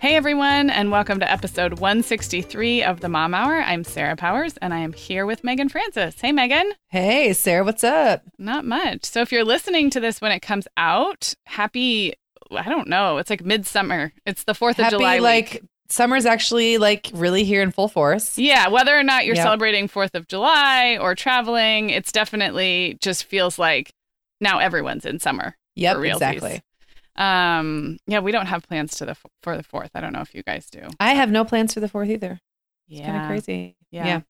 Hey everyone, and welcome to episode 163 of the Mom Hour. I'm Sarah Powers, and I am here with Megan Francis. Hey, Megan. Hey, Sarah, what's up? Not much. So, if you're listening to this when it comes out, happy, I don't know, it's like midsummer. It's the 4th of Happy, July. like week. summer's actually like really here in full force. Yeah, whether or not you're Yeah. celebrating 4th of July or traveling, it's definitely just feels like now everyone's in summer. Yep, for exactly. Um, yeah, we don't have plans to the for the 4th. I don't know if you guys do. I have no plans for the fourth either. It's Yeah. kind of crazy. Yeah.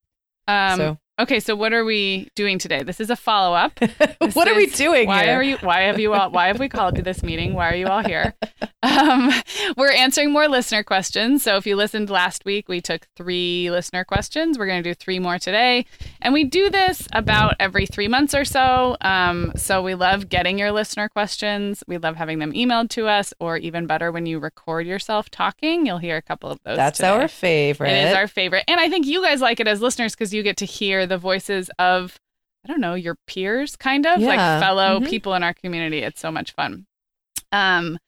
Um, So- okay, so what are we doing today? This is a follow up. what are we doing Why here? are you? Why have you all? Why have we called to this meeting? Why are you all here? Um, we're answering more listener questions. So if you listened last week, we took three listener questions. We're going to do three more today, and we do this about every three months or so. Um, so we love getting your listener questions. We love having them emailed to us, or even better, when you record yourself talking, you'll hear a couple of those. That's today. our favorite. It is our favorite. And I think you guys like it as listeners because you get to hear the voices of, I don't know, your peers, kind of like Yeah. fellow Mhm. people in our community. It's so much fun. Um,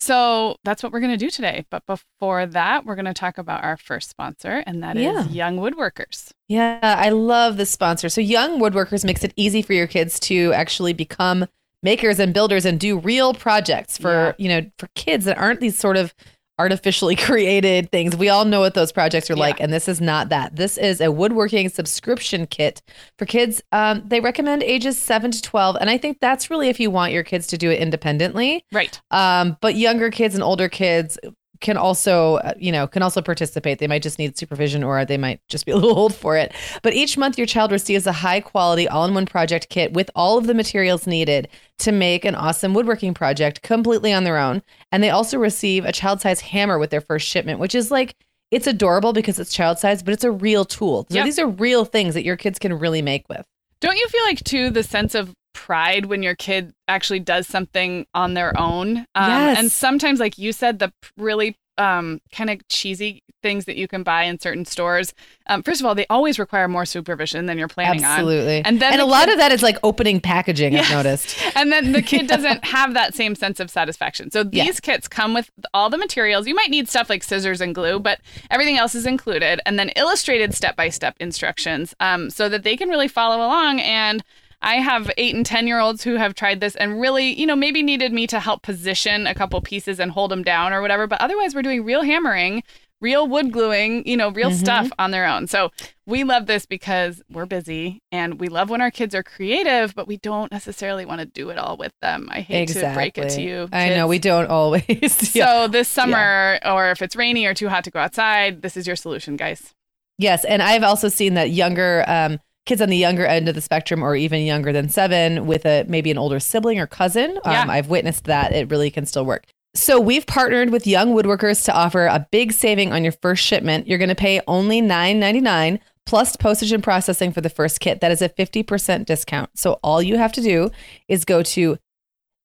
so that's what we're going to do today. But before that, we're going to talk about our first sponsor, and that is Yeah. Young Woodworkers. Yeah, I love this sponsor. So Young Woodworkers makes it easy for your kids to actually become makers and builders and do real projects for, you know, for kids that aren't these sort of artificially created things. We all know what those projects are like, and this is not that. This is a woodworking subscription kit for kids. Um, they recommend ages seven to twelve, and I think that's really if you want your kids to do it independently. Right. Um, but younger kids and older kids can also, uh, you know, can also participate. They might just need supervision or they might just be a little old for it. But each month, your child receives a high quality all in one project kit with all of the materials needed to make an awesome woodworking project completely on their own. And they also receive a child size hammer with their first shipment, which is like, it's adorable because it's child-sized but it's a real tool. So Yep. these are real things that your kids can really make with. Don't you feel like, too, the sense of pride when your kid actually does something on their own? Um, Yes. And sometimes, like you said, the really um, kind of cheesy things that you can buy in certain stores. Um, first of all, they always require more supervision than you're planning on. Absolutely. And then and the a lot of that is like opening packaging, Yes. I've noticed. And then the kid doesn't have that same sense of satisfaction. So these Yeah. kits come with all the materials. You might need stuff like scissors and glue, but everything else is included. And then illustrated step by step instructions um, so that they can really follow along. And I have eight and 10 year olds who have tried this and really, you know, maybe needed me to help position a couple pieces and hold them down or whatever. But otherwise, we're doing real hammering. Real wood gluing, you know, real Mm-hmm. stuff on their own. So we love this because we're busy and we love when our kids are creative, but we don't necessarily want to do it all with them. I hate to break it to you. I know we don't always. Yeah. So this summer, or if it's rainy or too hot to go outside, this is your solution, guys. Yes, and I've also seen that younger um, kids on the younger end of the spectrum, or even younger than seven, with a maybe an older sibling or cousin. Um, Yeah. I've witnessed that it really can still work. So we've partnered with Young Woodworkers to offer a big saving on your first shipment. You're going to pay only nine ninety nine plus postage and processing for the first kit. That is a fifty percent discount. So all you have to do is go to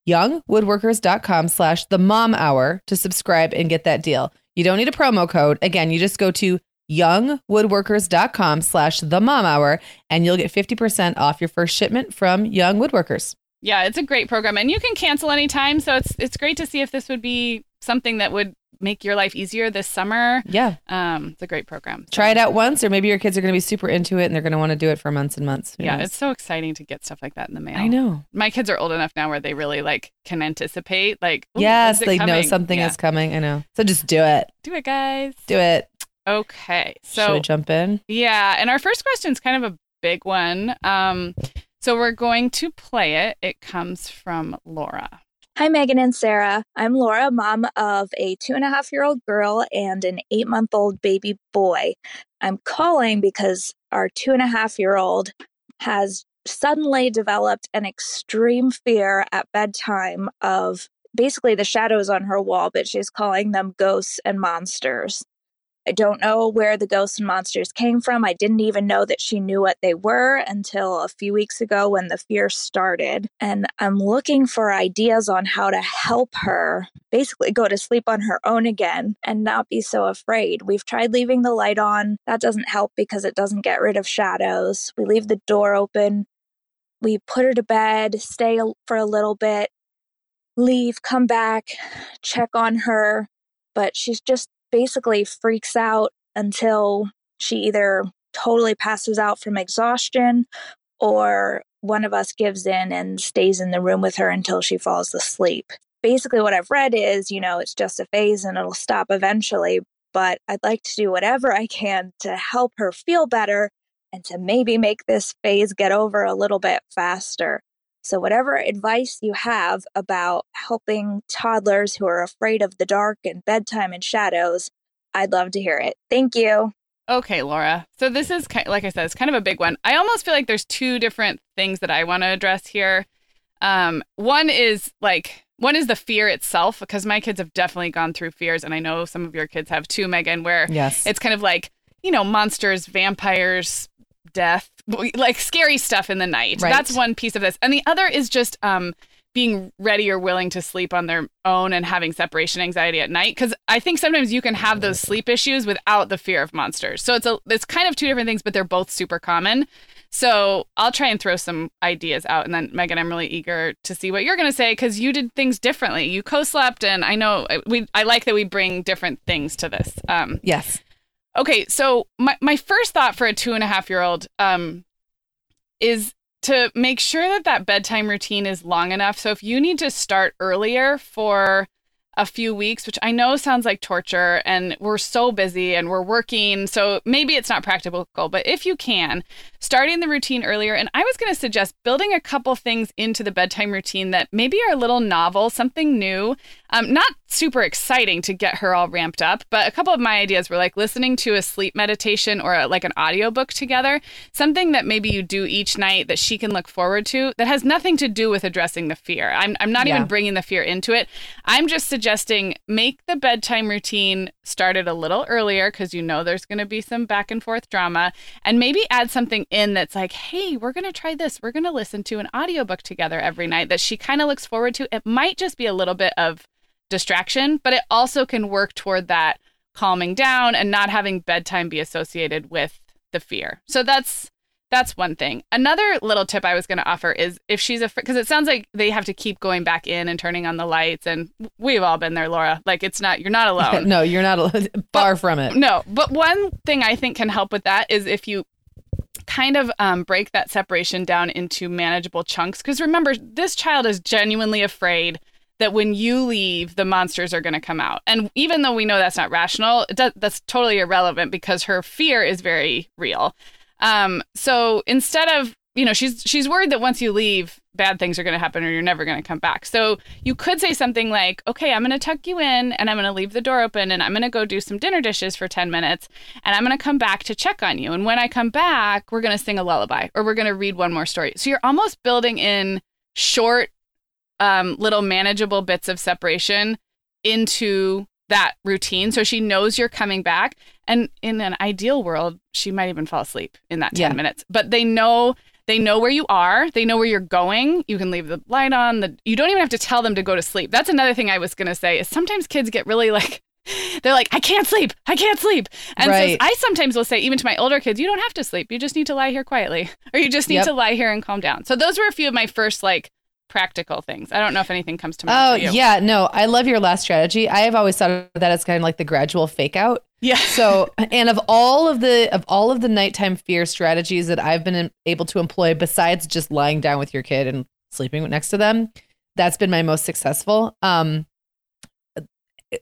youngwoodworkers.com slash the mom hour to subscribe and get that deal. You don't need a promo code. Again, you just go to youngwoodworkers.com slash the mom hour and you'll get 50% off your first shipment from Young Woodworkers. Yeah, it's a great program, and you can cancel anytime. So it's it's great to see if this would be something that would make your life easier this summer. Yeah. Um, it's a great program. So, Try it out once, or maybe your kids are going to be super into it and they're going to want to do it for months and months. Who Yeah, knows? it's so exciting to get stuff like that in the mail. I know. My kids are old enough now where they really like can anticipate, like, yes, they know something Yeah. is coming. I know. So just do it. Do it, guys. Do it. Okay, Should so we jump in? Yeah, and our first question is kind of a big one. Um, so we're going to play it. It comes from Laura. Hi, Megan and Sarah. I'm Laura, mom of a two and a half year old girl and an eight month old baby boy. I'm calling because our two and a half year old has suddenly developed an extreme fear at bedtime of basically the shadows on her wall, but she's calling them ghosts and monsters. I don't know where the ghosts and monsters came from. I didn't even know that she knew what they were until a few weeks ago when the fear started. And I'm looking for ideas on how to help her basically go to sleep on her own again and not be so afraid. We've tried leaving the light on. That doesn't help because it doesn't get rid of shadows. We leave the door open. We put her to bed, stay for a little bit, leave, come back, check on her. But she's just basically freaks out until she either totally passes out from exhaustion or one of us gives in and stays in the room with her until she falls asleep. Basically, what I've read is, you know, it's just a phase and it'll stop eventually, but I'd like to do whatever I can to help her feel better and to maybe make this phase get over a little bit faster. So, whatever advice you have about helping toddlers who are afraid of the dark and bedtime and shadows, I'd love to hear it. Thank you. Okay, Laura. So, this is, like I said, it's kind of a big one. I almost feel like there's two different things that I want to address here. Um, one is like, one is the fear itself, because my kids have definitely gone through fears, and I know some of your kids have too, Megan, where yes. it's kind of like, you know, monsters, vampires, death, like scary stuff in the night. Right. That's one piece of this. And the other is just um, being ready or willing to sleep on their own and having separation anxiety at night because I think sometimes you can have those sleep issues without the fear of monsters. So it's a it's kind of two different things but they're both super common. So I'll try and throw some ideas out and then Megan I'm really eager to see what you're going to say cuz you did things differently. You co-slept and I know uh, we I like that we bring different things to this. Um Yes. Okay, so my, my first thought for a two and a half year old um, is to make sure that that bedtime routine is long enough. So if you need to start earlier for a few weeks, which I know sounds like torture, and we're so busy and we're working. So maybe it's not practical, but if you can, starting the routine earlier. And I was going to suggest building a couple things into the bedtime routine that maybe are a little novel, something new, um, not super exciting to get her all ramped up, but a couple of my ideas were like listening to a sleep meditation or a, like an audiobook together, something that maybe you do each night that she can look forward to that has nothing to do with addressing the fear. I'm, I'm not yeah. even bringing the fear into it. I'm just suggesting make the bedtime routine started a little earlier because you know there's going to be some back and forth drama and maybe add something in that's like, hey, we're going to try this. We're going to listen to an audiobook together every night that she kind of looks forward to. It might just be a little bit of distraction, but it also can work toward that calming down and not having bedtime be associated with the fear. So that's that's one thing. Another little tip I was going to offer is if she's a because it sounds like they have to keep going back in and turning on the lights, and we've all been there, Laura. Like it's not you're not alone. no, you're not far but, from it. No, but one thing I think can help with that is if you kind of um, break that separation down into manageable chunks. Because remember, this child is genuinely afraid that when you leave, the monsters are going to come out. And even though we know that's not rational, does, that's totally irrelevant because her fear is very real. Um, so instead of you know she's she's worried that once you leave bad things are going to happen or you're never going to come back. So you could say something like okay i'm going to tuck you in and i'm going to leave the door open and i'm going to go do some dinner dishes for 10 minutes and i'm going to come back to check on you. And when i come back we're going to sing a lullaby or we're going to read one more story. So you're almost building in short um, little manageable bits of separation into that routine so she knows you're coming back and in an ideal world she might even fall asleep in that 10 yeah. minutes but they know they know where you are. They know where you're going. You can leave the light on. The you don't even have to tell them to go to sleep. That's another thing I was going to say is sometimes kids get really like they're like I can't sleep. I can't sleep. And right. so I sometimes will say even to my older kids, you don't have to sleep. You just need to lie here quietly or you just need yep. to lie here and calm down. So those were a few of my first like practical things. I don't know if anything comes to mind. Oh, yeah. No, I love your last strategy. I have always thought of that as kind of like the gradual fake out. Yeah. so, and of all of the of all of the nighttime fear strategies that I've been able to employ besides just lying down with your kid and sleeping next to them, that's been my most successful. Um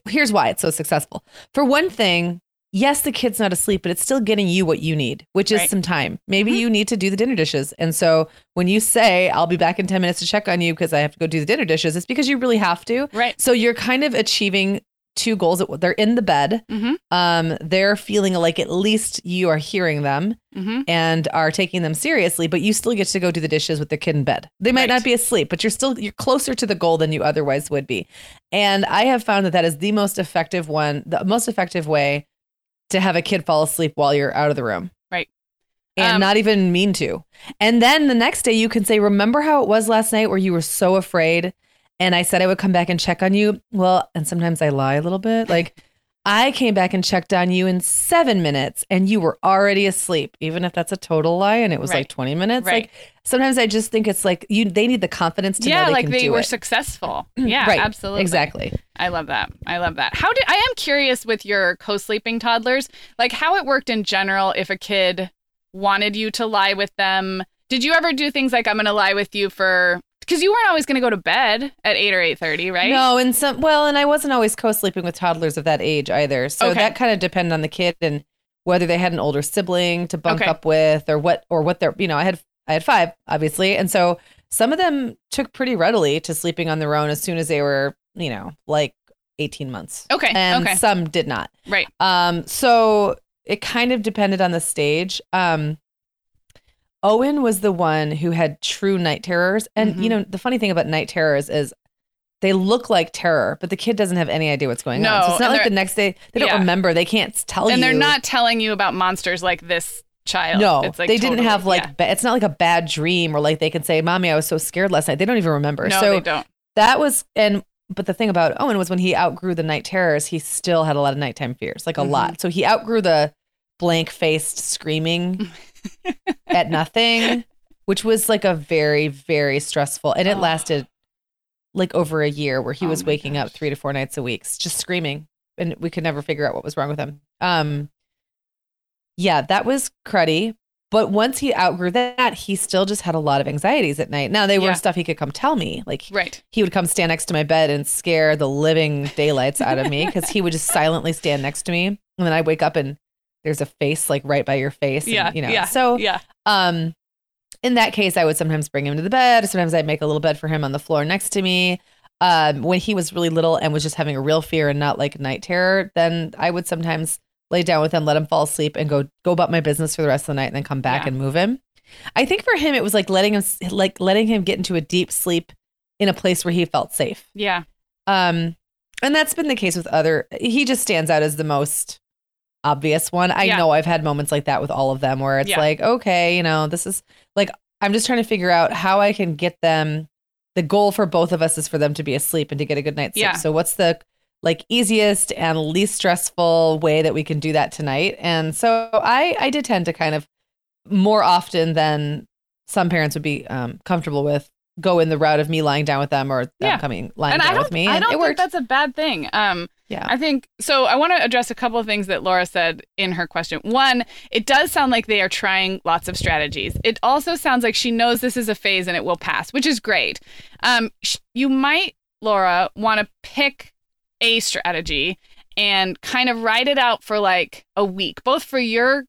here's why it's so successful. For one thing, yes, the kid's not asleep, but it's still getting you what you need, which is right. some time. Maybe mm-hmm. you need to do the dinner dishes. And so when you say, I'll be back in 10 minutes to check on you because I have to go do the dinner dishes, it's because you really have to. Right. So you're kind of achieving two goals. They're in the bed. Mm-hmm. Um, they're feeling like at least you are hearing them mm-hmm. and are taking them seriously, but you still get to go do the dishes with the kid in bed. They might right. not be asleep, but you're still you're closer to the goal than you otherwise would be. And I have found that that is the most effective one, the most effective way to have a kid fall asleep while you're out of the room. Right. And Um, not even mean to. And then the next day you can say, Remember how it was last night where you were so afraid? And I said I would come back and check on you. Well, and sometimes I lie a little bit. Like, I came back and checked on you in seven minutes and you were already asleep, even if that's a total lie and it was Right. like 20 minutes. Right. Like, sometimes I just think it's like you, they need the confidence to know yeah, they like they were it. successful. Yeah, right. absolutely. Exactly. I love that. I love that. How did I am curious with your co-sleeping toddlers, like how it worked in general if a kid wanted you to lie with them. Did you ever do things like I'm going to lie with you for cuz you weren't always going to go to bed at 8 or 8:30, right? No, and some well, and I wasn't always co-sleeping with toddlers of that age either. So Okay. that kind of depended on the kid and whether they had an older sibling to bunk Okay. up with or what or what they're you know, I had I had five, obviously. And so some of them took pretty readily to sleeping on their own as soon as they were, you know, like 18 months. Okay. And okay. some did not. Right. Um, so it kind of depended on the stage. Um, Owen was the one who had true night terrors. And, Mhm. you know, the funny thing about night terrors is they look like terror, but the kid doesn't have any idea what's going on. No, So it's not like the next day, they don't Yeah. remember. They can't tell and you. And they're not telling you about monsters like this child. No, it's like they didn't have like, yeah. ba- it's not like a bad dream or like they can say, Mommy, I was so scared last night. They don't even remember. No, so they don't. that was, and, but the thing about Owen was when he outgrew the night terrors, he still had a lot of nighttime fears, like a Mhm. lot. So he outgrew the blank faced screaming at nothing, which was like a very, very stressful, and it Oh. lasted like over a year where he Oh was waking up three to four nights a week, just screaming, and we could never figure out what was wrong with him. Um, yeah, that was cruddy. But once he outgrew that, he still just had a lot of anxieties at night. Now they were Yeah. stuff he could come tell me, like Right. he would come stand next to my bed and scare the living daylights out of me because he would just silently stand next to me, and then I'd wake up and there's a face like right by your face. and, Yeah. you know. yeah. So yeah. um, in that case, I would sometimes bring him to the bed. Sometimes I'd make a little bed for him on the floor next to me. Um, when he was really little and was just having a real fear and not like night terror, then I would sometimes lay down with him, let him fall asleep, and go go about my business for the rest of the night, and then come back Yeah. and move him. I think for him, it was like letting him like letting him get into a deep sleep in a place where he felt safe. Yeah. Um, and that's been the case with other. He just stands out as the most obvious one. I Yeah. know I've had moments like that with all of them where it's Yeah. like, okay, you know, this is like I'm just trying to figure out how I can get them. The goal for both of us is for them to be asleep and to get a good night's sleep. Yeah. So what's the like easiest and least stressful way that we can do that tonight? And so I I did tend to kind of more often than some parents would be um, comfortable with go in the route of me lying down with them or them Yeah. coming lying and down I with me. I and don't it think worked. that's a bad thing. Um, Yeah. I think so. I want to address a couple of things that Laura said in her question. One, it does sound like they are trying lots of strategies. It also sounds like she knows this is a phase and it will pass, which is great. Um, sh- you might, Laura, want to pick a strategy and kind of ride it out for like a week, both for your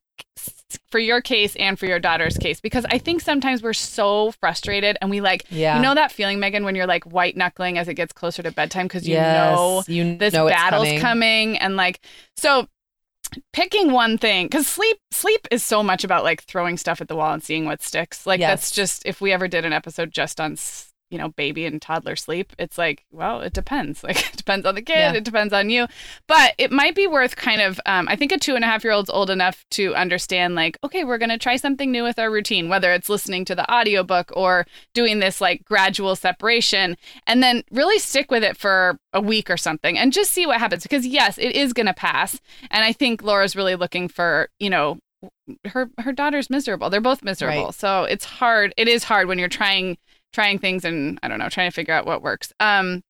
for your case and for your daughter's case because I think sometimes we're so frustrated and we like Yeah. you know that feeling Megan when you're like white knuckling as it gets closer to bedtime because you Yes, know you this know battle's coming. coming. and like so picking one thing because sleep sleep is so much about like throwing stuff at the wall and seeing what sticks like that's just if we ever did an episode just on you know baby and toddler sleep it's like well it depends. Like it depends on the kid Yeah. it depends on you. But it might be worth kind of um, i think a two and a half year old's old enough to understand like okay we're going to try something new with our routine whether it's listening to the audiobook or doing this like gradual separation and then really stick with it for a week or something and just see what happens. Because yes it is going to pass and i think laura's really looking for you know her her daughter's miserable. They're both miserable. Right. so it's hard it is hard when you're trying trying things and i don't know trying to figure out what works um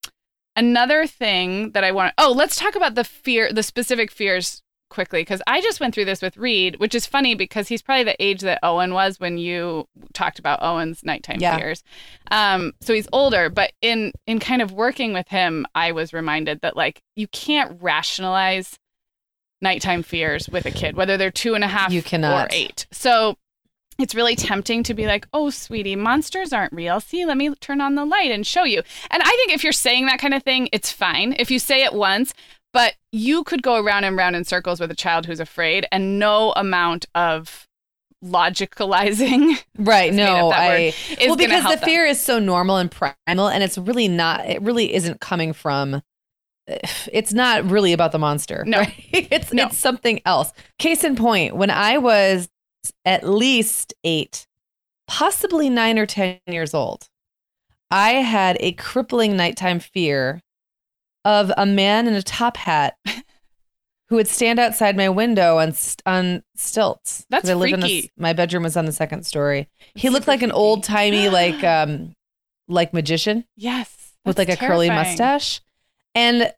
another thing that i want oh let's talk about the fear the specific fears quickly because i just went through this with reed which is funny because he's probably the age that owen was when you talked about owen's nighttime Yeah. fears um so he's older but in in kind of working with him i was reminded that like you can't rationalize nighttime fears with a kid whether they're two and a half You cannot. or eight so it's really tempting to be like, oh, sweetie, monsters aren't real. See, let me turn on the light and show you. And I think if you're saying that kind of thing, it's fine if you say it once, but you could go around and round in circles with a child who's afraid, and no amount of logicalizing Right. No, I well because the them. fear is so normal and primal, and it's really not. It really isn't coming from it's not really about the monster. No. right? it's No. it's something else. Case in point, when I was at least eight, possibly nine or ten years old, I had a crippling nighttime fear of a man in a top hat who would stand outside my window on st- on stilts. That's I live in freaky. this, my bedroom was on the second story. He looked like an old timey like um like magician Yes. with like a that's curly mustache. And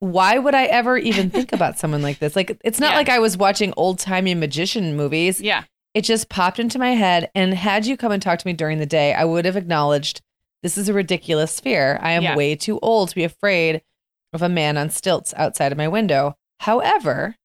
why would I ever even think about someone like this? Like, it's not Yeah. like I was watching old timey magician movies. Yeah. It just popped into my head. And had you come and talk to me during the day, I would have acknowledged this is a ridiculous fear. I am Yeah. way too old to be afraid of a man on stilts outside of my window. However,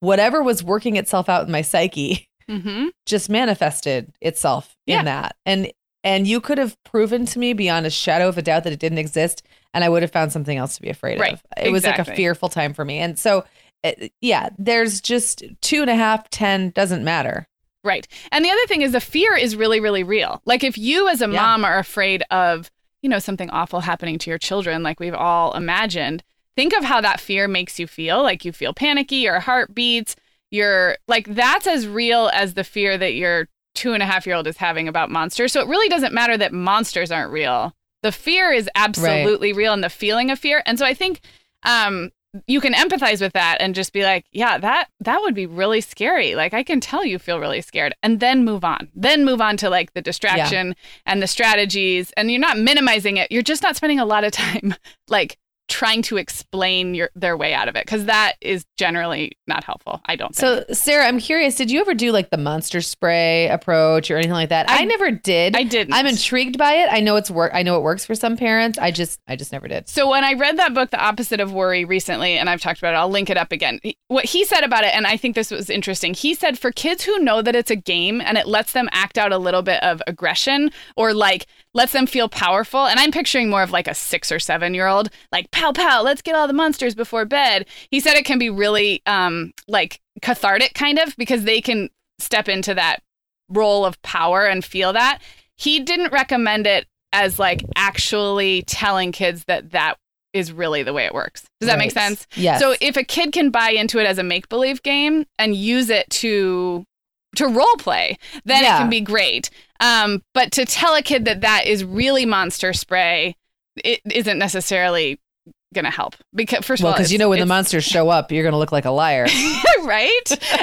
whatever was working itself out in my psyche Mm-hmm. just manifested itself Yeah. in that. And and you could have proven to me beyond a shadow of a doubt that it didn't exist, and I would have found something else to be afraid Right. of. It was like a fearful time for me. And so, uh, yeah, there's just two and a half, ten doesn't matter. Right. And the other thing is the fear is really, really real. Like if you as a Yeah. mom are afraid of, you know, something awful happening to your children, like we've all imagined, think of how that fear makes you feel. Like you feel panicky, your heart beats, you're like that's as real as the fear that your two and a half year old is having about monsters. So it really doesn't matter that monsters aren't real. The fear is absolutely real and the feeling of fear. And so I think um you can empathize with that and just be like, yeah, that that would be really scary. Like I can tell you feel really scared and then move on. Then move on to like the distraction and the strategies and you're not minimizing it. You're just not spending a lot of time like trying to explain your their way out of it cuz that is generally not helpful. I don't think. So, Sarah, I'm curious. Did you ever do like the monster spray approach or anything like that? I, I- never did. I didn't. I'm intrigued by it. I know it's work. I know it works for some parents. I just, I just never did. So when I read that book, The Opposite of Worry, recently, and I've talked about it, I'll link it up again. What he said about it, and I think this was interesting. He said for kids who know that it's a game and it lets them act out a little bit of aggression or like lets them feel powerful, and I'm picturing more of like a six or seven year old, like pow pow, let's get all the monsters before bed. He said it can be really um like cathartic kind of because they can step into that role of power and feel that. He didn't recommend it as like actually telling kids that that is really the way it works. Does that make sense? Yes. So if a kid can buy into it as a make believe game and use it to to role play, then Yeah. it can be great. Um, but to tell a kid that that is really monster spray, it isn't necessarily going to help because first well, of all, because you know when the monsters show up, you're going to look like a liar. right,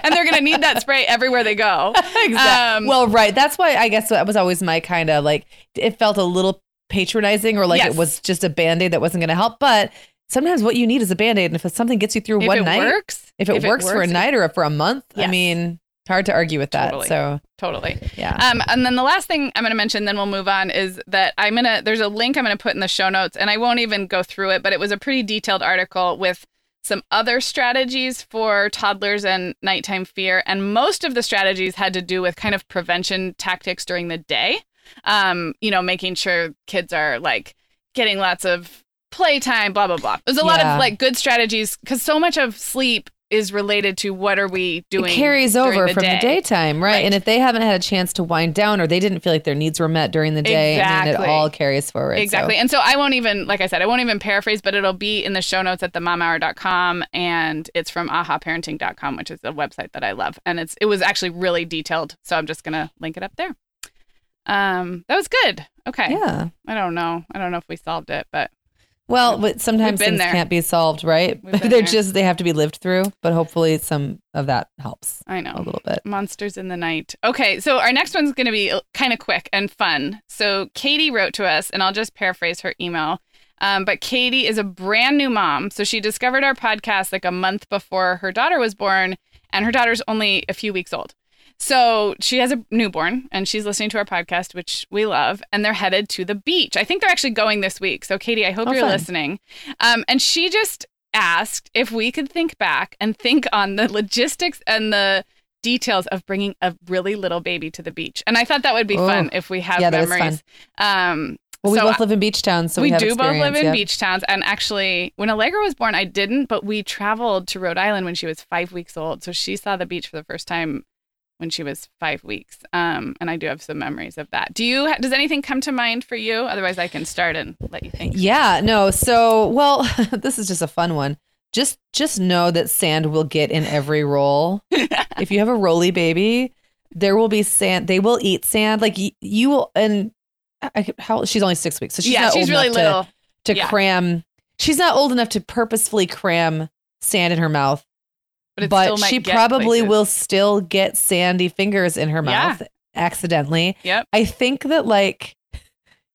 and they're going to need that spray everywhere they go. exactly. Um, well, right. That's why I guess that was always my kind of like it felt a little patronizing or like Yes. it was just a band aid that wasn't going to help. But sometimes what you need is a band aid. And if something gets you through if one it night, works, if it works for a night or for a month, I mean, hard to argue with that. Totally. So, totally. yeah. Um, and then the last thing I'm going to mention, then we'll move on, is that I'm going to, there's a link I'm going to put in the show notes, and I won't even go through it, but it was a pretty detailed article with some other strategies for toddlers and nighttime fear. And most of the strategies had to do with kind of prevention tactics during the day. Um, you know, making sure kids are like getting lots of playtime, blah, blah, blah. There's a lot of like good strategies because so much of sleep is related to what are we doing it carries over the from day. the daytime, right? Right. And if they haven't had a chance to wind down or they didn't feel like their needs were met during the day, I mean, it all carries forward. So- Exactly. And so I won't even, like I said, I won't even paraphrase, but it'll be in the show notes at themomhour.com and it's from ahaparenting.com, which is a website that I love. And it's it was actually really detailed. So I'm just gonna link it up there. Um that was good. Okay. yeah. I don't know. I don't know if we solved it, but Well, but sometimes things there. can't be solved, right? They're there. just they have to be lived through. But hopefully, some of that helps I know. A little bit. Monsters in the Night. Okay, so our next one's going to be kind of quick and fun. So Katie wrote to us, and I'll just paraphrase her email. Um, but Katie is a brand new mom. So she discovered our podcast like a month before her daughter was born, and her daughter's only a few weeks old. So she has a newborn and she's listening to our podcast, which we love, and they're headed to the beach. I think they're actually going this week. So, Katie, I hope Oh, you're fun. listening. Um, and she just asked if we could think back and think on the logistics and the details of bringing a really little baby to the beach. And I thought that would be Oh. fun if we have Yeah, memories. Um, Well, we so both live in beach towns, so we, we, do both live in yep. beach towns. And actually, when Allegra was born, I didn't, but we traveled to Rhode Island when she was five weeks old. So she saw the beach for the first time when she was five weeks. Um, and I do have some memories of that. Do you? Does anything come to mind for you? Otherwise, I can start and let you think. Yeah, no. So, well, this is just a fun one. Just just know that sand will get in every roll. if you have a roly baby, there will be sand. They will eat sand. Like y- you will. And I, how she's only six weeks, so she's yeah, not she's old really enough to- little. to, Yeah. cram. She's not old enough to purposefully cram sand in her mouth, but, but she probably places. will still get sandy fingers in her Yeah. mouth accidentally. Yep. I think that like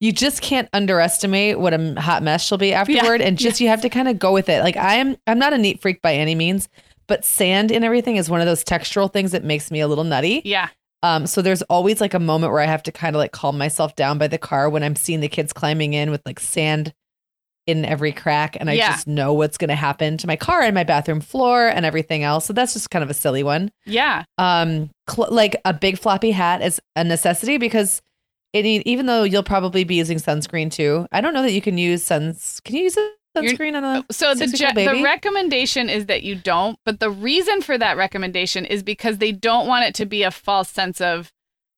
you just can't underestimate what a hot mess she'll be afterward, and just you have to kind of go with it. Like I am, I'm not a neat freak by any means, but sand and everything is one of those textural things that makes me a little nutty. Yeah. Um, so there's always like a moment where I have to kind of like calm myself down by the car when I'm seeing the kids climbing in with like sand in every crack, and I Yeah. just know what's going to happen to my car and my bathroom floor and everything else. So that's just kind of a silly one. Yeah. Um, cl- like a big floppy hat is a necessity because it, even though you'll probably be using sunscreen too, I don't know that you can use suns. Can you use sunscreen on a? So the the recommendation is that you don't, but the reason for that recommendation is because they don't want it to be a false sense of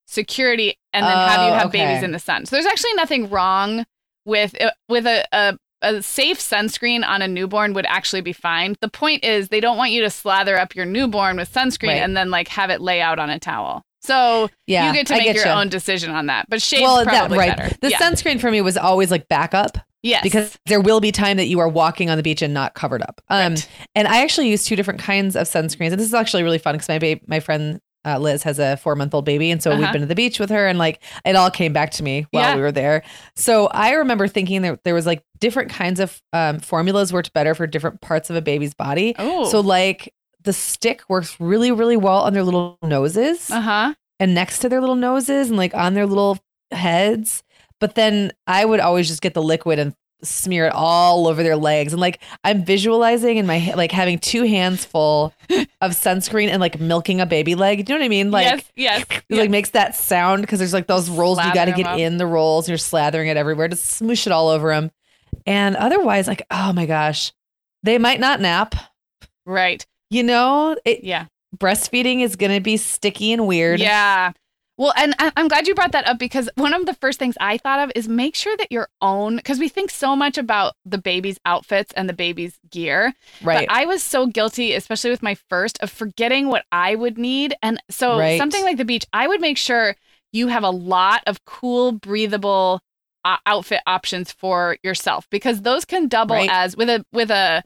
security and then have you Oh, have okay. babies in the sun. So there's actually nothing wrong with uh, with a, a a safe sunscreen on a newborn would actually be fine. The point is they don't want you to slather up your newborn with sunscreen Right. and then like have it lay out on a towel. So Yeah, you get to make get your ya. own decision on that. But shade's well, that probably right. better. The yeah. sunscreen for me was always like backup. yes. because there will be time that you are walking on the beach and not covered up. Um, Right. and I actually use two different kinds of sunscreens, and this is actually really fun because my babe, my friend uh, Liz has a four month old baby, and so we've Uh-huh. been to the beach with her, and like it all came back to me while Yeah. we were there. So I remember thinking that there was like different kinds of um, formulas worked better for different parts of a baby's body. oh. So like the stick works really really well on their little noses uh-huh. and next to their little noses and like on their little heads. But then I would always just get the liquid and smear it all over their legs. And like I'm visualizing in my like having two hands full of sunscreen and like milking a baby leg. Do you know what I mean? Like yes, yes. it yes. like makes that sound because there's like those rolls you got to get up. in the rolls. And you're slathering it everywhere to smoosh it all over them. And otherwise, like oh my gosh, they might not nap. right. You know, it, Yeah. breastfeeding is going to be sticky and weird. Yeah. Well, and I'm glad you brought that up because one of the first things I thought of is make sure that your own, because we think so much about the baby's outfits and the baby's gear. right. But I was so guilty, especially with my first, of forgetting what I would need. And so Right. something like the beach, I would make sure you have a lot of cool, breathable uh, outfit options for yourself because those can double Right. as with a with a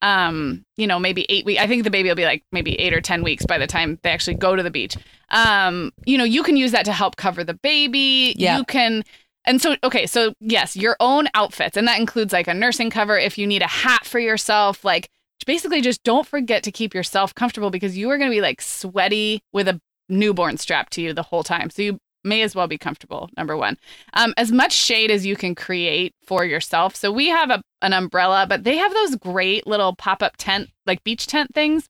um you know maybe eight week i think the baby will be like maybe eight or ten weeks by the time they actually go to the beach um you know you can use that to help cover the baby Yeah. you can and so okay so yes your own outfits and that includes like a nursing cover if you need a hat for yourself like basically just don't forget to keep yourself comfortable because you are going to be like sweaty with a newborn strapped to you the whole time so you may as well be comfortable number one um, as much shade as you can create for yourself so we have a, an umbrella but they have those great little pop-up tent like beach tent things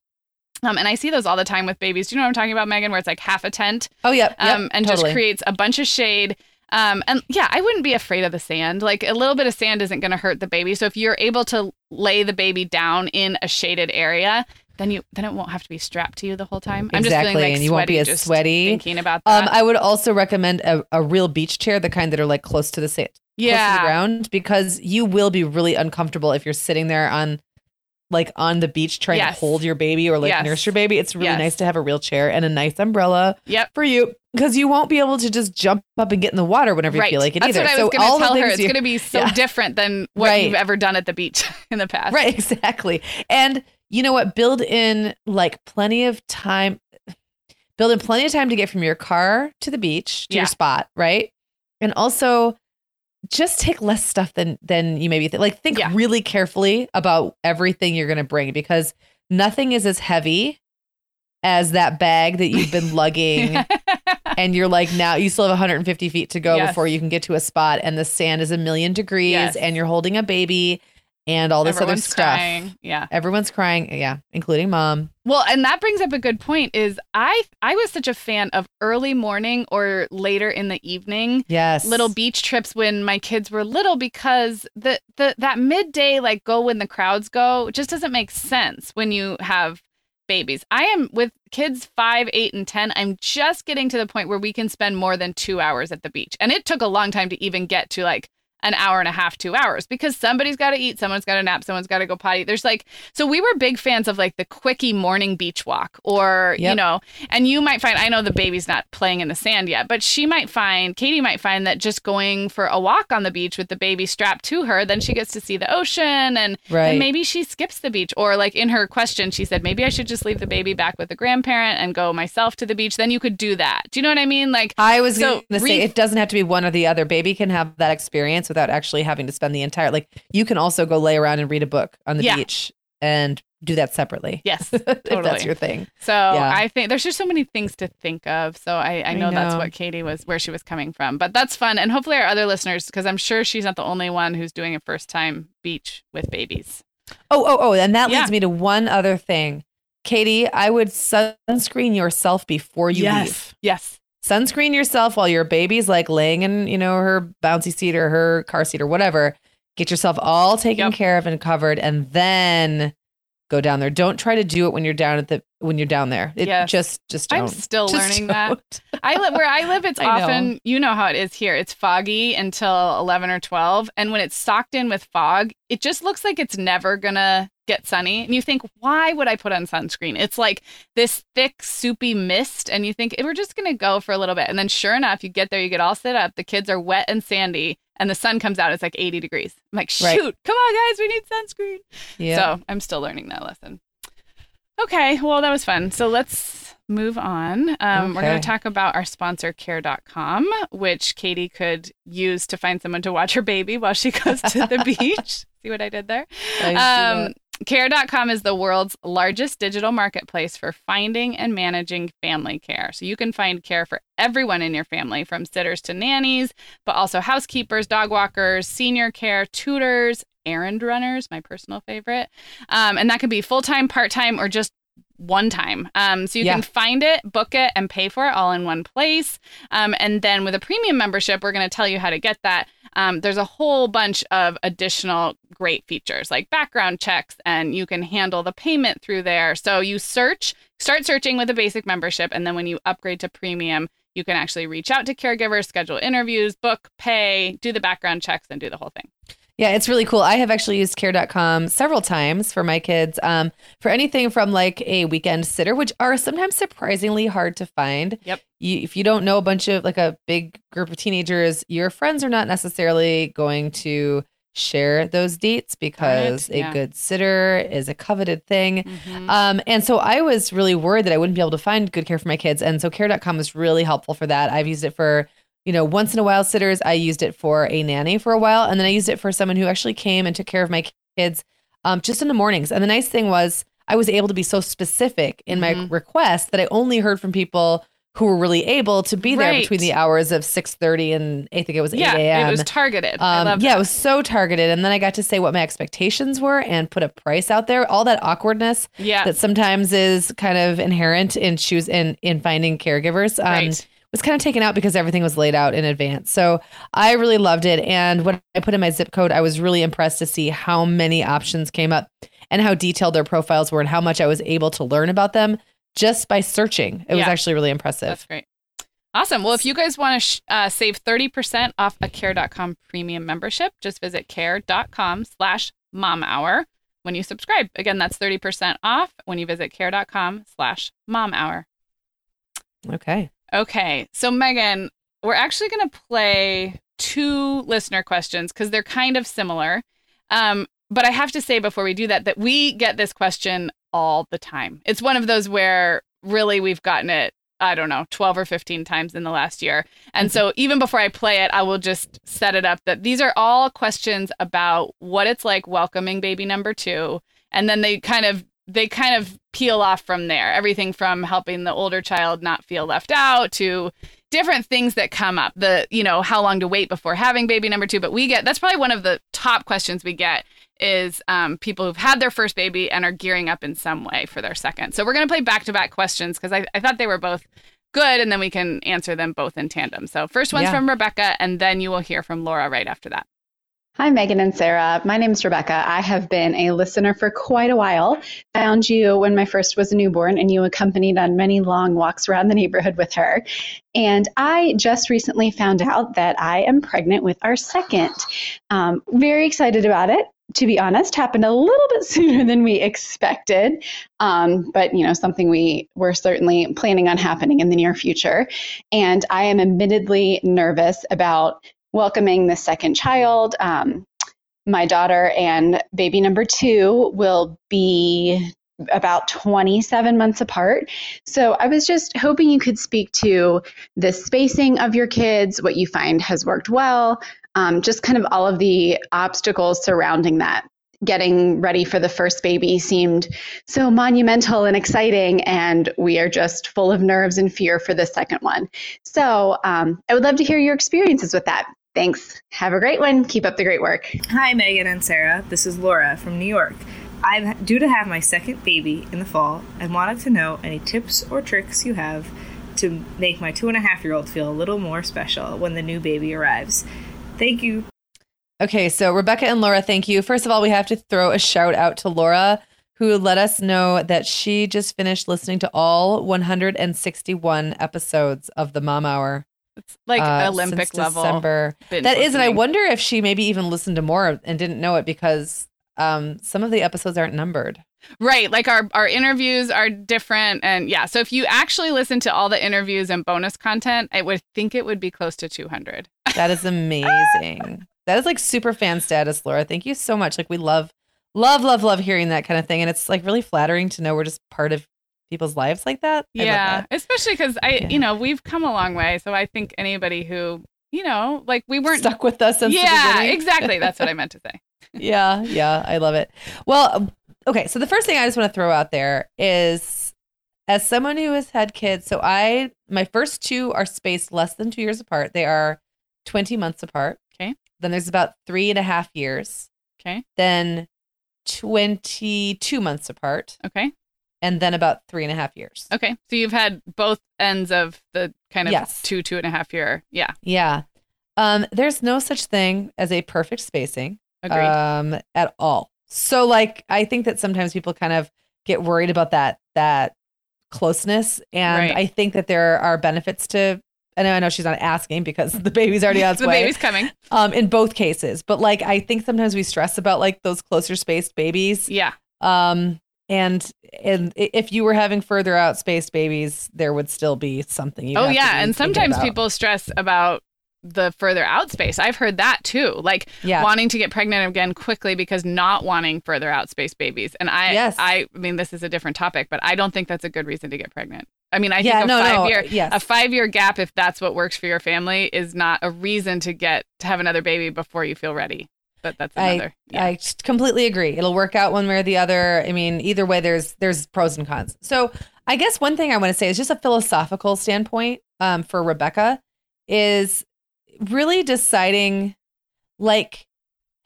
um, and I see those all the time with babies. Do you know what I'm talking about, Megan? Where it's like half a tent oh, yep. yep um, and totally. just creates a bunch of shade. Um, and yeah, I wouldn't be afraid of the sand. Like a little bit of sand isn't going to hurt the baby. So if you're able to lay the baby down in a shaded area, then you then it won't have to be strapped to you the whole time. I'm just feeling Exactly, like and you won't be sweaty as sweaty. thinking about Um, that. I would also recommend a, a real beach chair, the kind that are like close to the sand, close to the yeah, ground, because you will be really uncomfortable if you're sitting there on, like on the beach trying Yes. to hold your baby or like Yes. nurse your baby. It's really Yes. nice to have a real chair and a nice umbrella Yep. for you because you won't be able to just jump up and get in the water whenever right. you feel like it That's either. what I was all going to tell her. It's you- going to be so Yeah. different than what Right. you've ever done at the beach in the past. Right, exactly. And you know what? Build in like plenty of time. Build in plenty of time to get from your car to the beach to Yeah. your spot, right? And also just take less stuff than than you maybe think. Like think Yeah. really carefully about everything you're going to bring because nothing is as heavy as that bag that you've been lugging and you're like now you still have 150 feet to go Yes. before you can get to a spot and the sand is a million degrees Yes. and you're holding a baby and all this Everyone's other stuff crying. Yeah. Everyone's crying, yeah, including mom. Well, and that brings up a good point is I I was such a fan of early morning or later in the evening Yes. little beach trips when my kids were little because the the that midday like go when the crowds go just doesn't make sense when you have babies. I am with kids five, eight, and 10. I'm just getting to the point where we can spend more than two hours at the beach. And it took a long time to even get to like an hour and a half, two hours because somebody's got to eat, someone's got to nap, someone's got to go potty. There's like, so we were big fans of like the quickie morning beach walk or, you know, and you might find, I know the baby's not playing in the sand yet, but she might find, Katie might find that just going for a walk on the beach with the baby strapped to her, then she gets to see the ocean and, Right. and maybe she skips the beach. Or like in her question, she said, maybe I should just leave the baby back with the grandparent and go myself to the beach. Then you could do that. Do you know what I mean? Like, I was So, going to say it doesn't have to be one or the other. Baby can have that experience without actually having to spend the entire like you can also go lay around and read a book on the Yeah. beach and do that separately. yes, if that's your thing. So Yeah. I think there's just so many things to think of. So I, I I know, that's what Katie was, where she was coming from. But that's fun. And hopefully our other listeners, because I'm sure she's not the only one who's doing a first time beach with babies. Oh, oh, oh, and that Yeah. leads me to one other thing. Katie, I would sunscreen yourself before you leave. Yes. Sunscreen yourself while your baby's like laying in, you know, her bouncy seat or her car seat or whatever. Get yourself all taken Yep. care of and covered and then go down there. Don't try to do it when you're down at the when you're down there. It Yes. just just don't. I'm still Just learning that. don't. I live where I live. It's I know. often you know how it is here. It's foggy until eleven or twelve, and when it's socked in with fog, it just looks like it's never gonna get sunny. And you think, why would I put on sunscreen? It's like this thick, soupy mist, and you think we're just gonna go for a little bit, and then sure enough, you get there, you get all set up. The kids are wet and sandy, and the sun comes out. It's like eighty degrees. I'm like, shoot, Right. come on, guys, we need sunscreen. Yeah. So I'm still learning that lesson. Okay, well, that was fun. So let's move on. Um, We're going to talk about our sponsor, care.com, which Katie could use to find someone to watch her baby while she goes to the beach. See what I did there? I Um, care.com is the world's largest digital marketplace for finding and managing family care. So you can find care for everyone in your family, from sitters to nannies, but also housekeepers, dog walkers, senior care, tutors, errand runners, my personal favorite. Um, and that can be full time, part time, or just one time. Um, so you Yeah. can find it, book it, and pay for it all in one place. Um, and then with a premium membership, we're going to tell you how to get that. Um, there's a whole bunch of additional great features like background checks, and you can handle the payment through there. So you search, start searching with a basic membership, and then when you upgrade to premium, you can actually reach out to caregivers, schedule interviews, book, pay, do the background checks, and do the whole thing. Yeah, it's really cool. I have actually used care.com several times for my kids um, for anything from like a weekend sitter, which are sometimes surprisingly hard to find. Yep. You, if you don't know a bunch of like a big group of teenagers, your friends are not necessarily going to share those dates because Right, yeah. a good sitter is a coveted thing. Mhm. Um, and so I was really worried that I wouldn't be able to find good care for my kids. And so care.com was really helpful for that. I've used it for, you know, once in a while sitters. I used it for a nanny for a while. And then I used it for someone who actually came and took care of my kids um, just in the mornings. And the nice thing was I was able to be so specific in my Mhm. request that I only heard from people who were really able to be there Right. between the hours of 6.30 and I think it was 8 a.m. yeah, it was targeted. I Um, love yeah, it was so targeted. And then I got to say what my expectations were and put a price out there. All that awkwardness yeah. that sometimes is kind of inherent in choose in in finding caregivers um, Right. Was kind of taken out because everything was laid out in advance. So I really loved it. And when I put in my zip code, I was really impressed to see how many options came up and how detailed their profiles were and how much I was able to learn about them just by searching. It was actually really impressive. That's great. Awesome. Well, if you guys want to sh- uh, save 30% off a care.com premium membership, just visit care.com slash mom hour when you subscribe. Again, that's 30% off when you visit care.com slash mom hour. Okay. Okay. So, Megan, we're actually going to play two listener questions because they're kind of similar. Um, but I have to say before we do that, that we get this question all the time. It's one of those where really we've gotten it, I don't know, 12 or 15 times in the last year. And so even before I play it, I will just set it up that these are all questions about what it's like welcoming baby number two. And then they kind of they kind of peel off from there. Everything from helping the older child not feel left out to different things that come up. The, you know, how long to wait before having baby number two. But we get that's probably one of the top questions we get is um, people who've had their first baby and are gearing up in some way for their second. So we're going to play back to back questions because I, I thought they were both good and then we can answer them both in tandem. So first one's Yeah. from Rebecca and then you will hear from Laura right after that. Hi, Megan and Sarah. My name is Rebecca. I have been a listener for quite a while. Found you when my first was a newborn, and you accompanied on many long walks around the neighborhood with her. And I just recently found out that I am pregnant with our second. Um, very excited about it. To be honest, happened a little bit sooner than we expected, um, but you know something we were certainly planning on happening in the near future. And I am admittedly nervous about welcoming the second child. Um, my daughter and baby number two will be about 27 months apart. So I was just hoping you could speak to the spacing of your kids, what you find has worked well, um, just kind of all of the obstacles surrounding that. Getting ready for the first baby seemed so monumental and exciting, and we are just full of nerves and fear for the second one. So, um, I would love to hear your experiences with that. Thanks. Have a great one. Keep up the great work. Hi, Megan and Sarah. This is Laura from New York. I'm due to have my second baby in the fall and wanted to know any tips or tricks you have to make my two and a half year old feel a little more special when the new baby arrives. Thank you. Okay, so Rebecca and Laura, thank you. First of all, we have to throw a shout out to Laura, who let us know that she just finished listening to all 161 episodes of the Mom Hour. It's like uh, Olympic level. December. binge That is, and I wonder if she maybe even listened to more and didn't know it because um, some of the episodes aren't numbered. Right. Like our, our interviews are different. And yeah, so if you actually listen to all the interviews and bonus content, I would think it would be close to 200. That is amazing. that is like super fan status, Laura. Thank you so much. Like we love, love, love, love hearing that kind of thing, and it's like really flattering to know we're just part of people's lives like that. Yeah. that. Especially because I, Yeah. you know, we've come a long way. So I think anybody who, you know, like we weren't. stuck with us since yeah, exactly. That's what I meant to say. yeah, yeah, I love it. Well, um, okay, so the first thing I just want to throw out there is as someone who has had kids, so I my first two are spaced less than two years apart. They are 20 months apart. Okay. Then there's about three and a half years. Okay. Then 22 months apart. Okay. And then about three and a half years. Okay. So you've had both ends of the kind of Yes. two, two and a half year. Yeah. Yeah. Um, there's no such thing as a perfect spacing. Agreed. um at all so like i think that sometimes people kind of get worried about that that closeness and Right. i think that there are benefits to and i know she's not asking because the baby's already on its the way baby's coming. um in both cases but like i think sometimes we stress about like those closer spaced babies Yeah. um and and if you were having further out spaced babies there would still be something you Oh yeah, and sometimes people stress about the further out space. I've heard that too. Like yeah wanting to get pregnant again quickly because not wanting further out space babies. And I Yes. I mean this is a different topic, but I don't think that's a good reason to get pregnant. I mean, I yeah think a no five no year yes a five year gap if that's what works for your family is not a reason to get to have another baby before you feel ready. But that's another. yeah. I completely agree. It'll work out one way or the other. I mean, either way, there's there's pros and cons. So I guess one thing I want to say is just a philosophical standpoint um, for Rebecca is really deciding like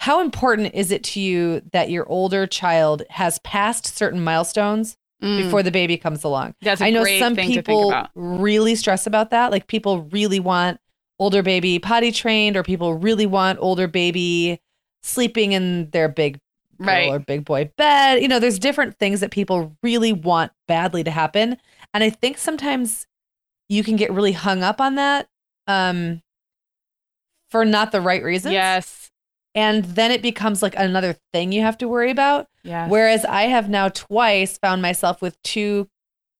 how important is it to you that your older child has passed certain milestones Mm, before the baby comes along. that's I know some thing to think people really stress about that. Like people really want older baby potty trained, or people really want older baby sleeping in their big Right. or big boy bed. You know, there's different things that people really want badly to happen, and I think sometimes you can get really hung up on that um, for not the right reasons. Yes. and then it becomes like another thing you have to worry about. Yes. Whereas I have now twice found myself with two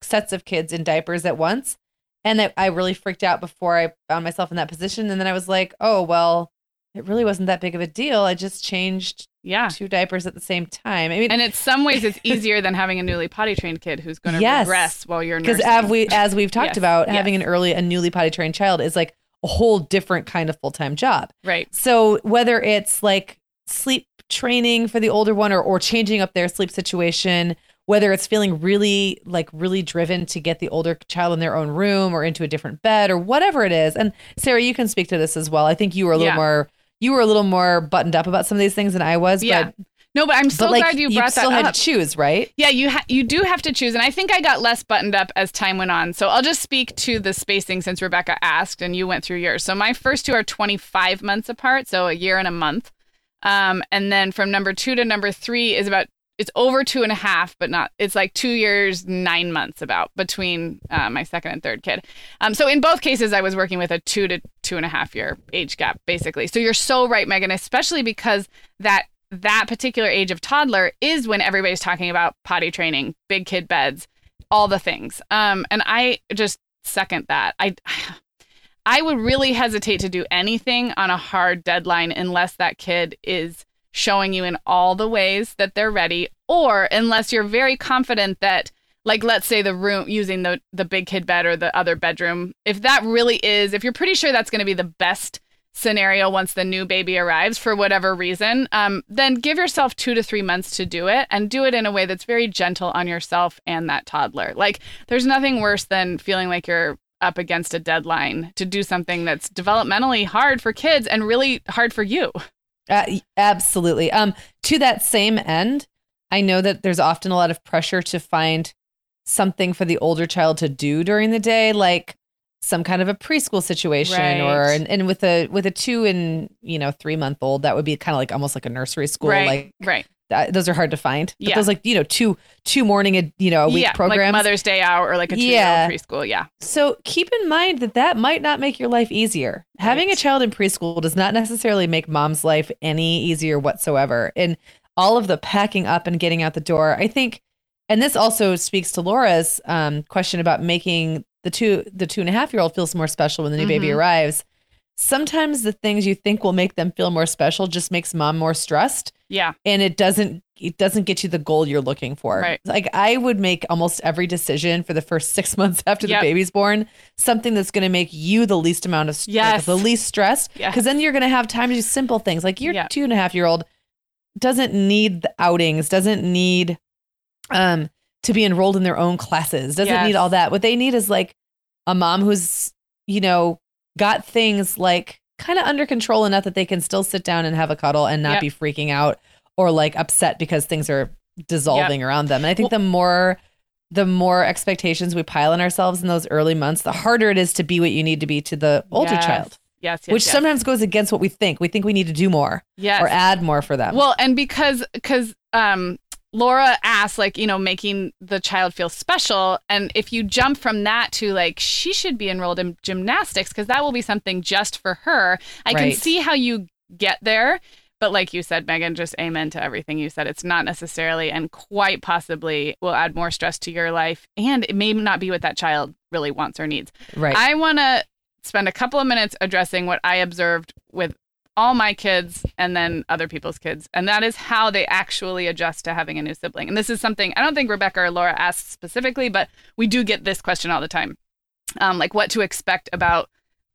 sets of kids in diapers at once. And that I really freaked out before I found myself in that position. And then I was like, oh, well, it really wasn't that big of a deal. I just changed yeah. two diapers at the same time. I mean, And in some ways, it's easier than having a newly potty trained kid who's going to Yes. regress while you're because as we as we've talked Yes, about, yes. having an early a newly potty trained child is like a whole different kind of full time job. right. So whether it's like sleep training for the older one or, or changing up their sleep situation, whether it's feeling really like really driven to get the older child in their own room or into a different bed or whatever it is. And Sarah, you can speak to this as well. I think you were a little Yeah. more you were a little more buttoned up about some of these things than I was. Yeah. But, No, but I'm so but like glad you brought still that had up. to choose, right? Yeah, you ha- you do have to choose, and I think I got less buttoned up as time went on. So I'll just speak to the spacing since Rebecca asked, and you went through yours. So my first two are 25 months apart, so a year and a month. Um, and then from number two to number three is about it's over two and a half, but not. It's like two years nine months about between uh, my second and third kid. Um, so in both cases, I was working with a two to two and a half year age gap, basically. So you're so right, Megan, especially because that that particular age of toddler is when everybody's talking about potty training, big kid beds, all the things. Um, and I just second that. I I would really hesitate to do anything on a hard deadline unless that kid is showing you in all the ways that they're ready or unless you're very confident that like let's say the room using the the big kid bed or the other bedroom if that really is if you're pretty sure that's going to be the best scenario once the new baby arrives for whatever reason um, then give yourself two to three months to do it and do it in a way that's very gentle on yourself and that toddler. Like there's nothing worse than feeling like you're up against a deadline to do something that's developmentally hard for kids and really hard for you Uh, absolutely. Um, to that same end, I know that there's often a lot of pressure to find something for the older child to do during the day, like some kind of a preschool situation, Right. or and, and with a with a two and you know three month old, that would be kind of like almost like a nursery school. right Like right that, those are hard to find. But Yeah. those like you know two two morning a you know a week yeah programs. like mother's day out or like a two-year-old Yeah. preschool yeah So keep in mind that that might not make your life easier. Having a child in preschool does not necessarily make mom's life any easier whatsoever. And all of the packing up and getting out the door, I think, and this also speaks to Laura's um, question about making the two the two and a half year old feels more special when the new baby Mhm. arrives. Sometimes the things you think will make them feel more special just makes mom more stressed yeah and it doesn't it doesn't get you the goal you're looking for. Right. Like I would make almost every decision for the first six months after Yep. the baby's born something that's going to make you the least amount of like, the least stressed. Yes. Because then you're going to have time to do simple things. Like your Yeah. two and a half year old doesn't need the outings, doesn't need um to be enrolled in their own classes, doesn't Yes. need all that. What they need is like a mom who's you know got things like kind of under control enough that they can still sit down and have a cuddle and not Yep. be freaking out or like upset because things are dissolving around them. And I think the more the more expectations we pile on ourselves in those early months, the harder it is to be what you need to be to the older Yes. child, yes yes which yes. sometimes goes against what we think. We think we need to do more yes or add more for them. Well, and because because um Laura asked like, you know, making the child feel special and if you jump from that to like she should be enrolled in gymnastics because that will be something just for her. I can see how you get there, but like you said Megan, just amen to everything you said. It's not necessarily and quite possibly will add more stress to your life and it may not be what that child really wants or needs. right. I want to spend a couple of minutes addressing what I observed with all my kids and then other people's kids. And that is how they actually adjust to having a new sibling. And this is something I don't think Rebecca or Laura asked specifically, but we do get this question all the time. Um, like what to expect about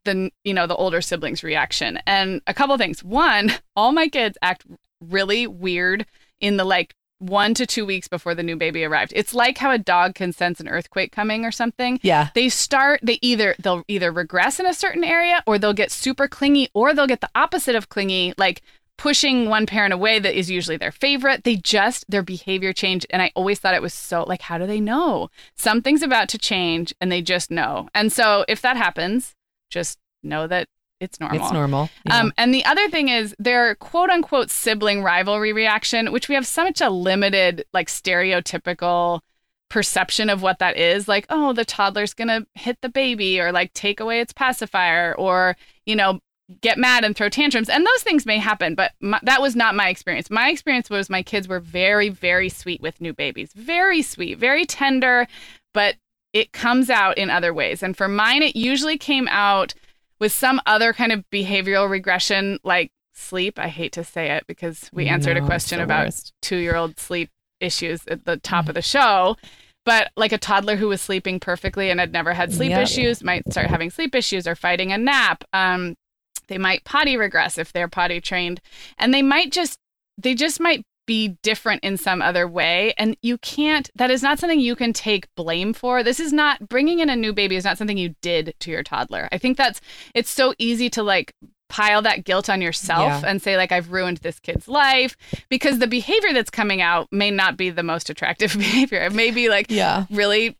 the you know the older siblings reaction and a couple things one all my kids act really weird in the like one to two weeks before the new baby arrived. It's like how a dog can sense an earthquake coming or something. Yeah. they start they either they'll either regress in a certain area or they'll get super clingy or they'll get the opposite of clingy like pushing one parent away that is usually their favorite. They just their behavior changed and i always thought it was so like how do they know? Something's about to change and they just know. And so if that happens just know that it's normal It's normal. yeah. um, and the other thing is their quote unquote sibling rivalry reaction, which we have such a limited, like stereotypical perception of what that is. Like, oh, the toddler's gonna hit the baby or like take away its pacifier or, you know, get mad and throw tantrums. And those things may happen, but my, that was not my experience. My experience was my kids were very, very sweet with new babies. Very sweet, very tender, but it comes out in other ways. And for mine, it usually came out with some other kind of behavioral regression like sleep. I hate to say it because we answered No, a question about two year old sleep issues at the top of the show. But like a toddler who was sleeping perfectly and had never had sleep Yep. issues might start having sleep issues or fighting a nap. Um, they might potty regress if they're potty trained, and they might just they just might be different in some other way. And you can't. That is not something you can take blame for. This is not bringing in a new baby is not something you did to your toddler. I think that's it's so easy to like pile that guilt on yourself Yeah. and say like I've ruined this kid's life because the behavior that's coming out may not be the most attractive behavior. It may be like yeah. really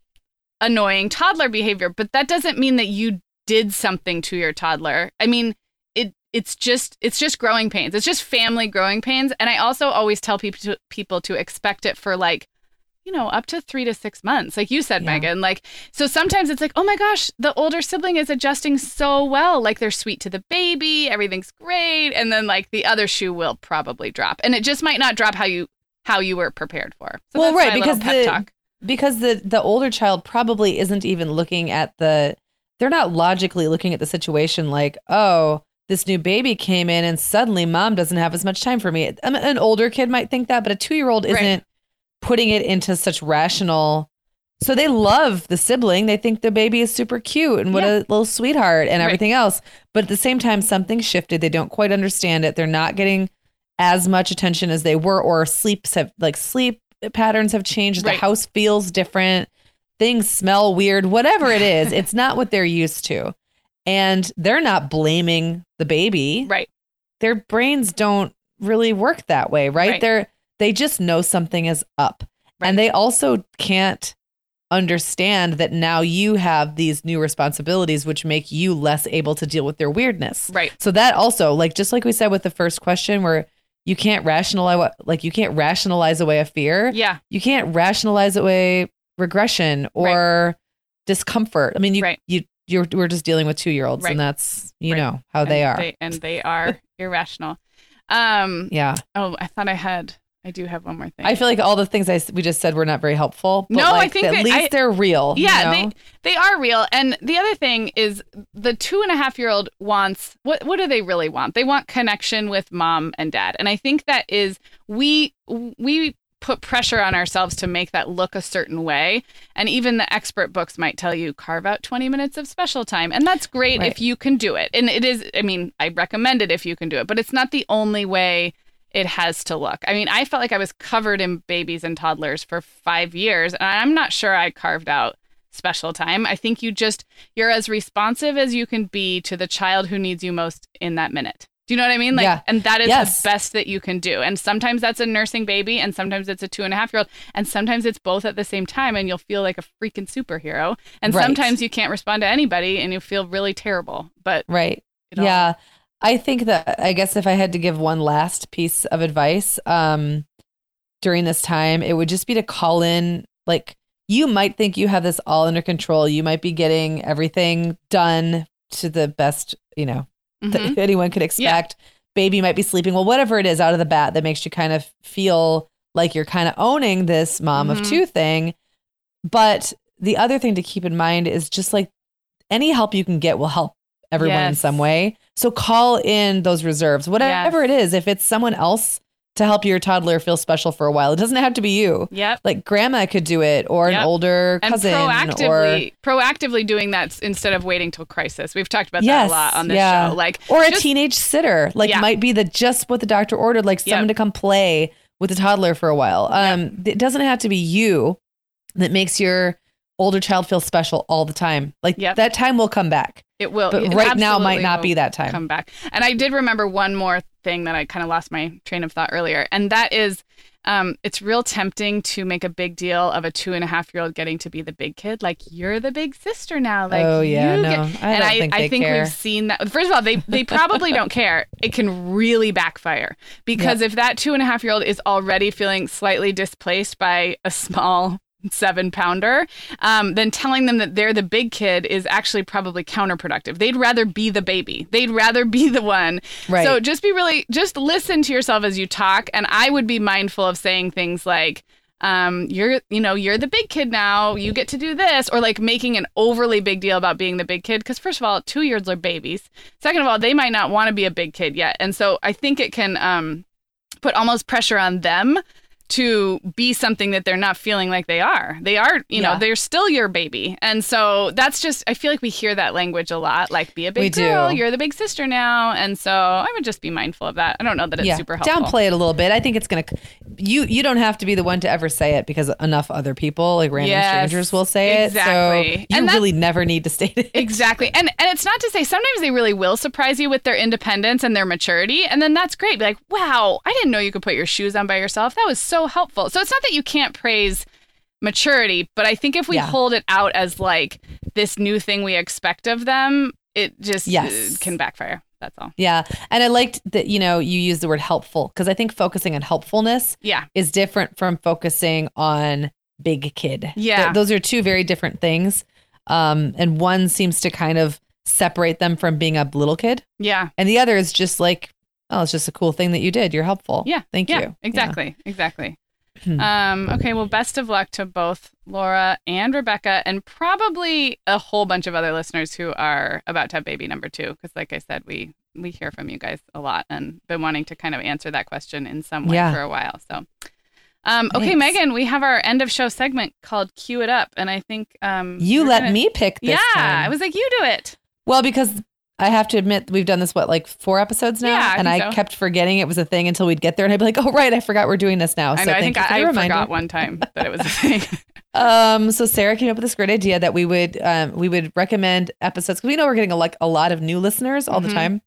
annoying toddler behavior, but that doesn't mean that you did something to your toddler. I mean, it's just it's just growing pains. It's just family growing pains. And I also always tell people to, people to expect it for like you know, up to three to six months, like you said, Yeah. Megan. Like, so sometimes it's like, oh my gosh, the older sibling is adjusting so well. Like, they're sweet to the baby, everything's great, and then like the other shoe will probably drop, and it just might not drop how you how you were prepared for. So Well, right, because the- talk. because the the older child probably isn't even looking at the they're not logically looking at the situation like oh this new baby came in and suddenly mom doesn't have as much time for me. An older kid might think that but a two-year-old isn't putting it into such rational so they love the sibling. They think the baby is super cute and what Yeah. a little sweetheart and Right. everything else. But at the same time something shifted. They don't quite understand it. They're not getting as much attention as they were or sleeps have like sleep patterns have changed. Right. the house feels different. Things smell weird. Whatever it is it's not what they're used to and they're not blaming the baby Right. their brains don't really work that way right, Right. they're they just know something is up Right. and they also can't understand that now you have these new responsibilities which make you less able to deal with their weirdness Right. so that also, like just like we said with the first question, where you can't rationalize, like you can't rationalize away a fear. Yeah. You can't rationalize away regression or discomfort. I mean, you Right. you you're we're just dealing with two year olds, Right. and that's you Right. know how they And are. and they are irrational. Um. yeah, Oh, I thought I had. I do have one more thing. I feel like all the things I we just said were not very helpful. But No, I think at they- least I- they're real. you yeah, know? they they are real. And the other thing is, the two and a half year old wants what? What do they really want? They want connection with mom and dad. And I think that is we we put pressure on ourselves to make that look a certain way. And even the expert books might tell you carve out 20 minutes of special time. And that's great Right. if you can do it. And it is, I mean, I recommend it if you can do it, but it's not the only way it has to look. I mean, I felt like I was covered in babies and toddlers for five years, and I'm not sure I carved out special time. I think you just, you're as responsive as you can be to the child who needs you most in that minute. Do you know what I mean? Like, Yeah. and that is Yes. the best that you can do. And sometimes that's a nursing baby, and sometimes it's a two and a half year old, and sometimes it's both at the same time, and you'll feel like a freaking superhero. And Right. sometimes you can't respond to anybody, and you feel really terrible. But Right. all- Yeah. I think that I guess if I had to give one last piece of advice um during this time, it would just be to call in like you might think you have this all under control. You might be getting everything done to the best, you know, Mhm. that anyone could expect. Baby might be sleeping. Well, whatever it is out of the bat that makes you kind of feel like you're kind of owning this mom of Mhm. two thing. But the other thing to keep in mind is just like any help you can get will help everyone in some way. So call in those reserves, whatever Yes. it is. If it's someone else to help your toddler feel special for a while, it doesn't have to be you. Yep. Like grandma could do it, or Yep. an older and cousin, proactively proactively doing that instead of waiting till crisis. We've talked about Yes, that a lot on this yeah. show. Like or or a teenage sitter. Like Yeah. might be the just what the doctor ordered, like someone Yep. to come play with the toddler for a while. Um, it doesn't have to be you that makes your older child feels special all the time. Like Yep. that time will come back, It will. but it right now might not be that time. Come back. And I did remember one more thing that I kind of lost my train of thought earlier, and that is, um, it's real tempting to make a big deal of a two and a half year old getting to be the big kid. Like you're the big sister now. Like oh yeah, you no, get- I and I, think I think care. we've seen that. First of all, they they probably don't care. It can really backfire because if that two and a half year old is already feeling slightly displaced by a small seven pounder, um, then telling them that they're the big kid is actually probably counterproductive. They'd rather be the baby. They'd rather be the one. Right. So just be really, just listen to yourself as you talk. And I would be mindful of saying things like, um, you're, you know, you're the big kid now. You get to do this, or like making an overly big deal about being the big kid. Because first of all, two years are babies. Second of all, they might not want to be a big kid yet, and so I think it can um, put almost pressure on them to be something that they're not feeling like they are. They are, you know, Yeah. they're still your baby. And so that's just I feel like we hear that language a lot, like be a big We girl, do. you're the big sister now. And so I would just be mindful of that. I don't know that it's super helpful. Downplay it a little bit. I think it's gonna. You you don't have to be the one to ever say it because enough other people, like random Yes, strangers, will say exactly. it. So you And really never need to state it. Exactly. And and it's not to say sometimes they really will surprise you with their independence and their maturity. And then that's great. Be like, wow, I didn't know you could put your shoes on by yourself. That was so helpful. So it's not that you can't praise maturity, but I think if we Yeah. hold it out as like this new thing we expect of them, it just Yes. uh, can backfire. That's all. Yeah. And I liked that, you know, you use the word helpful because I think focusing on helpfulness Yeah. is different from focusing on big kid. Yeah. Th- those are two very different things. Um, and one seems to kind of separate them from being a little kid. Yeah. And the other is just like, oh, it's just a cool thing that you did. You're helpful. Yeah. Thank yeah, you. Exactly. Exactly. Hmm. Um, okay. Well, best of luck to both Laura and Rebecca, and probably a whole bunch of other listeners who are about to have baby number two. Because, like I said, we we hear from you guys a lot, and been wanting to kind of answer that question in some way Yeah. for a while. So. Um, okay, Thanks. Megan, we have our end of show segment called "Cue It Up," and I think um, You let gonna- me pick this Yeah, time. I was like, you do it. Well, because I have to admit, we've done this, what, like four episodes now? Yeah, I and I so. kept forgetting it was a thing until we'd get there. And I'd be like, oh, right, I forgot we're doing this now. I so know. I think I, I forgot one time that it was a thing. Um, so Sarah came up with this great idea that we would um, we would recommend episodes because we know we're getting a, like a lot of new listeners all Mhm. the time.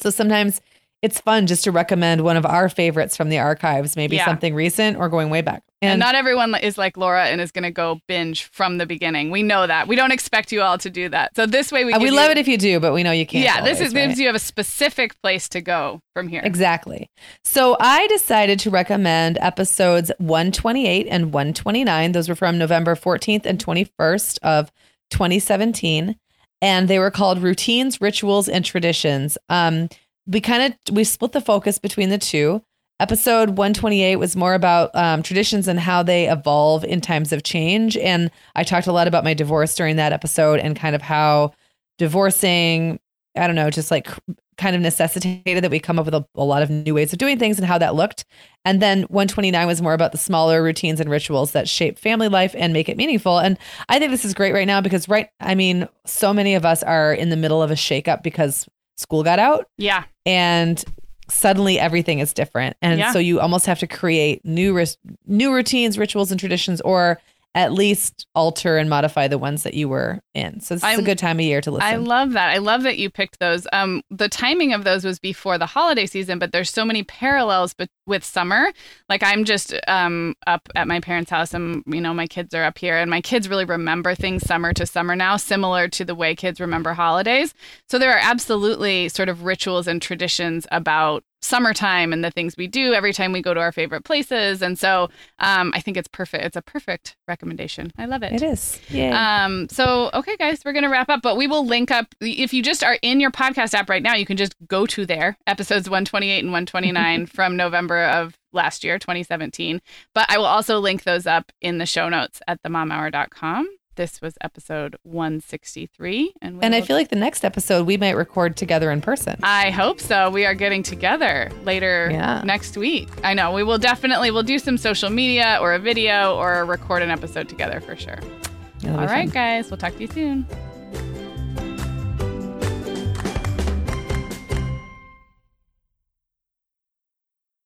So sometimes it's fun just to recommend one of our favorites from the archives, maybe Yeah. something recent or going way back. And, And, not everyone is like Laura and is going to go binge from the beginning. We know that. We don't expect you all to do that. So this way we uh, we you- love it if you do, but we know you can't. Yeah, this always, is right? gives you have a specific place to go from here. Exactly. So I decided to recommend episodes 128 and 129. Those were from November 14th and 21st of 2017. And they were called Routines, Rituals, and Traditions. Um, we kind of we split the focus between the two. Episode 128 was more about um, traditions and how they evolve in times of change. And I talked a lot about my divorce during that episode and kind of how divorcing, I don't know, just like kind of necessitated that we come up with a, a lot of new ways of doing things and how that looked. And then 129 was more about the smaller routines and rituals that shape family life and make it meaningful. And I think this is great right now because right, I mean, so many of us are in the middle of a shakeup because school got out Yeah. And suddenly everything is different. And Yeah. so you almost have to create new ris- new routines, rituals and traditions or at least alter and modify the ones that you were in. So this is I- a good time of year to listen. I love that. I love that you picked those. Um, the timing of those was before the holiday season, but there's so many parallels but with summer. Like I'm just um up at my parents' house and you know my kids are up here and my kids really remember things summer to summer now, similar to the way kids remember holidays. So there are absolutely sort of rituals and traditions about summertime and the things we do every time we go to our favorite places. And so um, I think it's perfect. It's a perfect recommendation. I love it. it is. Yeah. um, so okay, guys, we're gonna wrap up, but we will link up. If you just are in your podcast app right now, you can just go to there, episodes 128 and 129 from November of last year, 2017. But I will also link those up in the show notes at themomhour.com. This was episode 163, and and I feel like the next episode we might record together in person. I hope so. We are getting together later Yeah. next week. I know we will definitely we'll do some social media or a video or record an episode together for sure. All right, fun. guys, we'll talk to you soon.